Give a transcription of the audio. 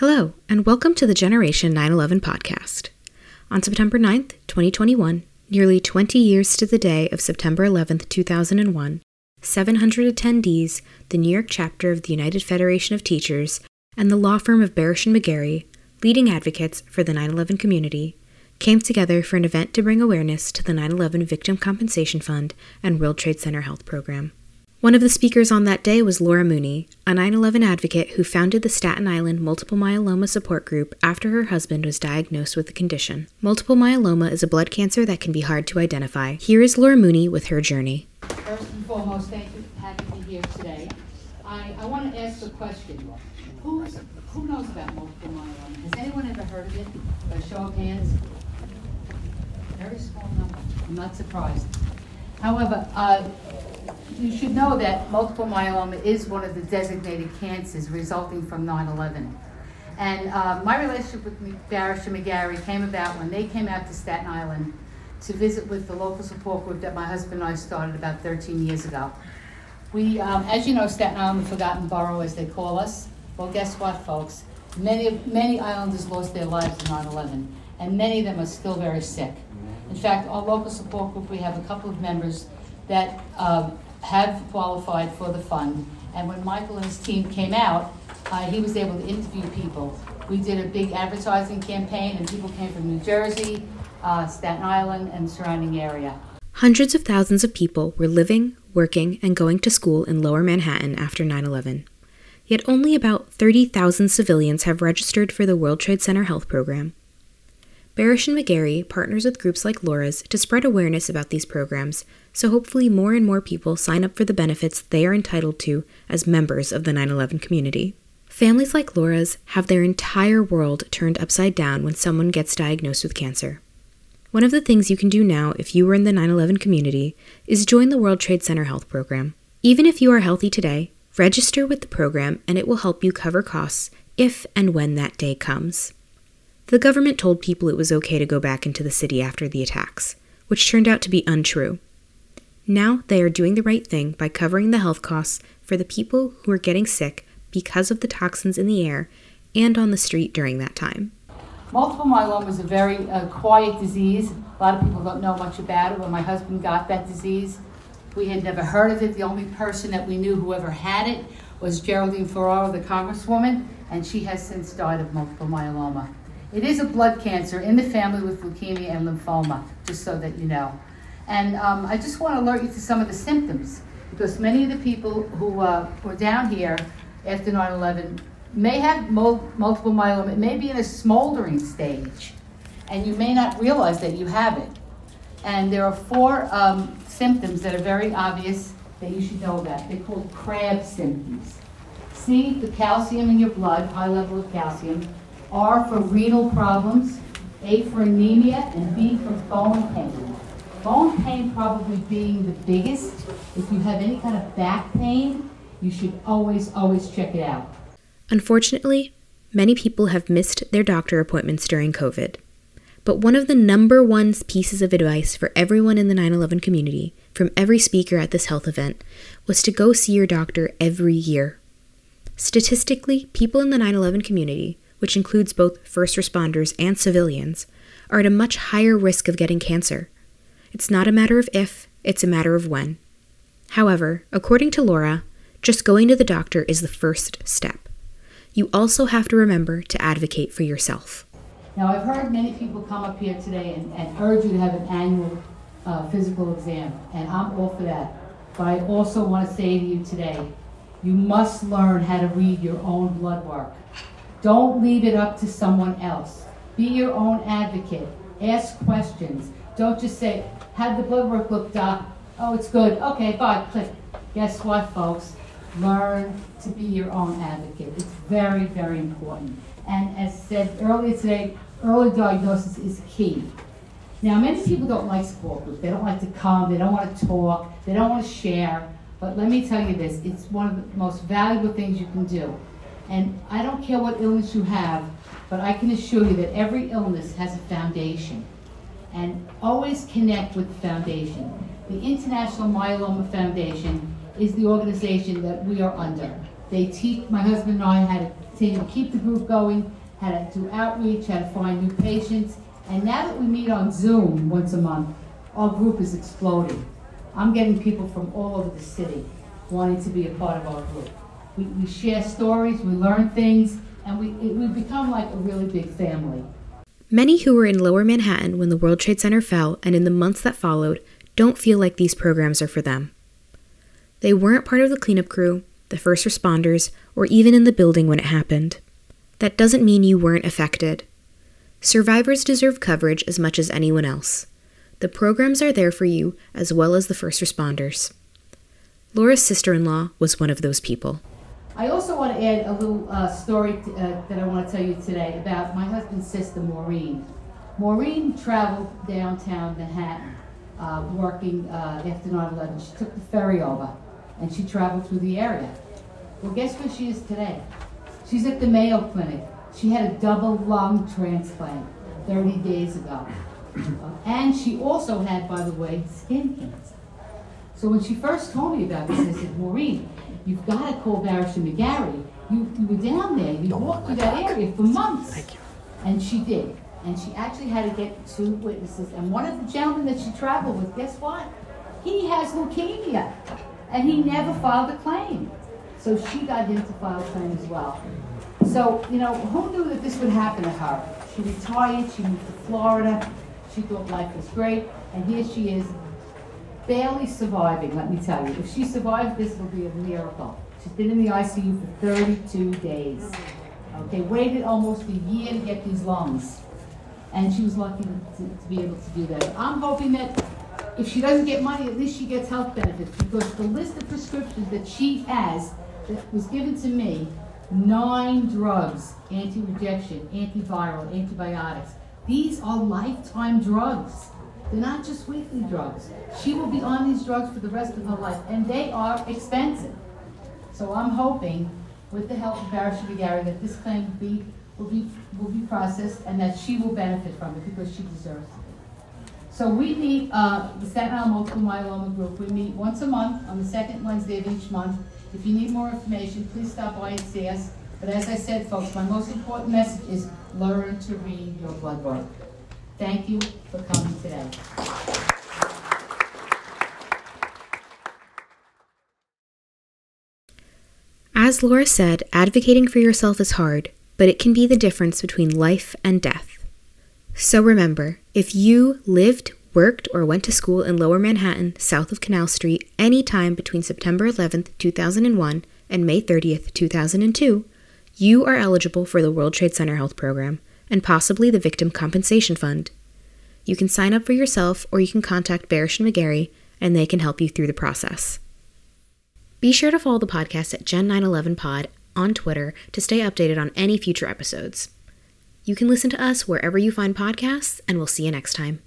Hello, and welcome to the Generation 9 11 podcast. On September 9th, 2021, nearly 20 years to the day of September 11th, 2001, 700 attendees, the New York chapter of the United Federation of Teachers, and the law firm of Barasch and McGarry, leading advocates for the 9 11 community, came together for an event to bring awareness to the 9 11 Victim Compensation Fund and World Trade Center Health Program. One of the speakers on that day was Laura Mooney, a 9 11 advocate who founded the Staten Island Multiple Myeloma Support Group after her husband was diagnosed with the condition. Multiple myeloma is a blood cancer that can be hard to identify. Here is Laura Mooney with her journey. First and foremost, thank you for having me here today. I, I want to ask a question. Who's, who knows about multiple myeloma? Has anyone ever heard of it? A show of hands? Very small number. I'm not surprised. However, uh, you should know that multiple myeloma is one of the designated cancers resulting from 9/11. And uh, my relationship with Barasch and McGarry came about when they came out to Staten Island to visit with the local support group that my husband and I started about 13 years ago. We, um, as you know, Staten Island, the forgotten borough, as they call us. Well, guess what, folks? Many, many islanders lost their lives in 9/11, and many of them are still very sick. In fact, our local support group, we have a couple of members that um, have qualified for the fund. And when Michael and his team came out, uh, he was able to interview people. We did a big advertising campaign, and people came from New Jersey, uh, Staten Island, and surrounding area. Hundreds of thousands of people were living, working, and going to school in lower Manhattan after 9 11. Yet only about 30,000 civilians have registered for the World Trade Center Health Program. Barasch and McGarry partners with groups like Laura's to spread awareness about these programs, so hopefully more and more people sign up for the benefits they are entitled to as members of the 9 11 community. Families like Laura's have their entire world turned upside down when someone gets diagnosed with cancer. One of the things you can do now if you were in the 9 11 community is join the World Trade Center Health Program. Even if you are healthy today, register with the program and it will help you cover costs if and when that day comes. The government told people it was okay to go back into the city after the attacks, which turned out to be untrue. Now they are doing the right thing by covering the health costs for the people who are getting sick because of the toxins in the air and on the street during that time. Multiple myeloma is a very uh, quiet disease. A lot of people don't know much about it. When my husband got that disease, we had never heard of it. The only person that we knew who ever had it was Geraldine Ferraro, the congresswoman, and she has since died of multiple myeloma. It is a blood cancer in the family with leukemia and lymphoma, just so that you know. And um, I just want to alert you to some of the symptoms, because many of the people who uh, were down here after 9 11 may have multiple myeloma. It may be in a smoldering stage, and you may not realize that you have it. And there are four um, symptoms that are very obvious that you should know about. They're called CRAB symptoms. See the calcium in your blood, high level of calcium. R for renal problems, A for anemia, and B for bone pain. Bone pain probably being the biggest. If you have any kind of back pain, you should always, always check it out. Unfortunately, many people have missed their doctor appointments during COVID. But one of the number one pieces of advice for everyone in the 9 11 community, from every speaker at this health event, was to go see your doctor every year. Statistically, people in the 9 11 community which includes both first responders and civilians, are at a much higher risk of getting cancer. It's not a matter of if, it's a matter of when. However, according to Laura, just going to the doctor is the first step. You also have to remember to advocate for yourself. Now, I've heard many people come up here today and, and urge you to have an annual uh, physical exam, and I'm all for that. But I also want to say to you today, you must learn how to read your own blood work. Don't leave it up to someone else. Be your own advocate. Ask questions. Don't just say, "Have the blood work looked up. Oh, it's good. Okay, bye, click. Guess what, folks? Learn to be your own advocate. It's very, very important. And as said earlier today, early diagnosis is key. Now, many people don't like support groups. They don't like to come. They don't want to talk. They don't want to share. But let me tell you this, it's one of the most valuable things you can do. And I don't care what illness you have, but I can assure you that every illness has a foundation. And always connect with the foundation. The International Myeloma Foundation is the organization that we are under. They teach, my husband and I continue to keep the group going, how to do outreach, how to find new patients. And now that we meet on Zoom once a month, our group is exploding. I'm getting people from all over the city wanting to be a part of our group. We, we share stories, we learn things, and we, we become like a really big family. Many who were in lower Manhattan when the World Trade Center fell and in the months that followed don't feel like these programs are for them. They weren't part of the cleanup crew, the first responders, or even in the building when it happened. That doesn't mean you weren't affected. Survivors deserve coverage as much as anyone else. The programs are there for you as well as the first responders. Laura's sister in law was one of those people. I also want to add a little uh, story uh, that I want to tell you today about my husband's sister, Maureen. Maureen traveled downtown Manhattan uh, working uh, after 9 11. She took the ferry over and she traveled through the area. Well, guess where she is today? She's at the Mayo Clinic. She had a double lung transplant 30 days ago. and she also had, by the way, skin cancer. So when she first told me about this, I said, Maureen, you've got to call Barasch and McGarry. You, you were down there. You walked through that area for months. Thank you. And she did. And she actually had to get two witnesses. And one of the gentlemen that she traveled with, guess what? He has leukemia. And he never filed a claim. So she got him to file a claim as well. So, you know, who knew that this would happen to her? She retired, she moved to Florida, she thought life was great, and here she is, barely surviving, let me tell you. If she survived this, it'll be a miracle. She's been in the ICU for 32 days. Okay, waited almost a year to get these lungs. And she was lucky to, to be able to do that. I'm hoping that if she doesn't get money, at least she gets health benefits because the list of prescriptions that she has that was given to me, nine drugs, anti-rejection, antiviral, antibiotics. These are lifetime drugs. They're not just weekly drugs. She will be on these drugs for the rest of her life, and they are expensive. So I'm hoping, with the help of Barasch Gary, that this claim will be, will be, will be processed and that she will benefit from it because she deserves it. So we meet, uh, the Staten Island Multiple Myeloma Group, we meet once a month on the second Wednesday of each month. If you need more information, please stop by and see us. But as I said, folks, my most important message is learn to read your blood work. Thank you for coming today. As Laura said, advocating for yourself is hard, but it can be the difference between life and death. So remember, if you lived, worked, or went to school in Lower Manhattan, south of Canal Street, any time between September 11th, 2001 and May 30th, 2002, you are eligible for the World Trade Center Health Program and possibly the Victim Compensation Fund. You can sign up for yourself or you can contact Barasch and McGarry and they can help you through the process. Be sure to follow the podcast at Gen911pod on Twitter to stay updated on any future episodes. You can listen to us wherever you find podcasts, and we'll see you next time.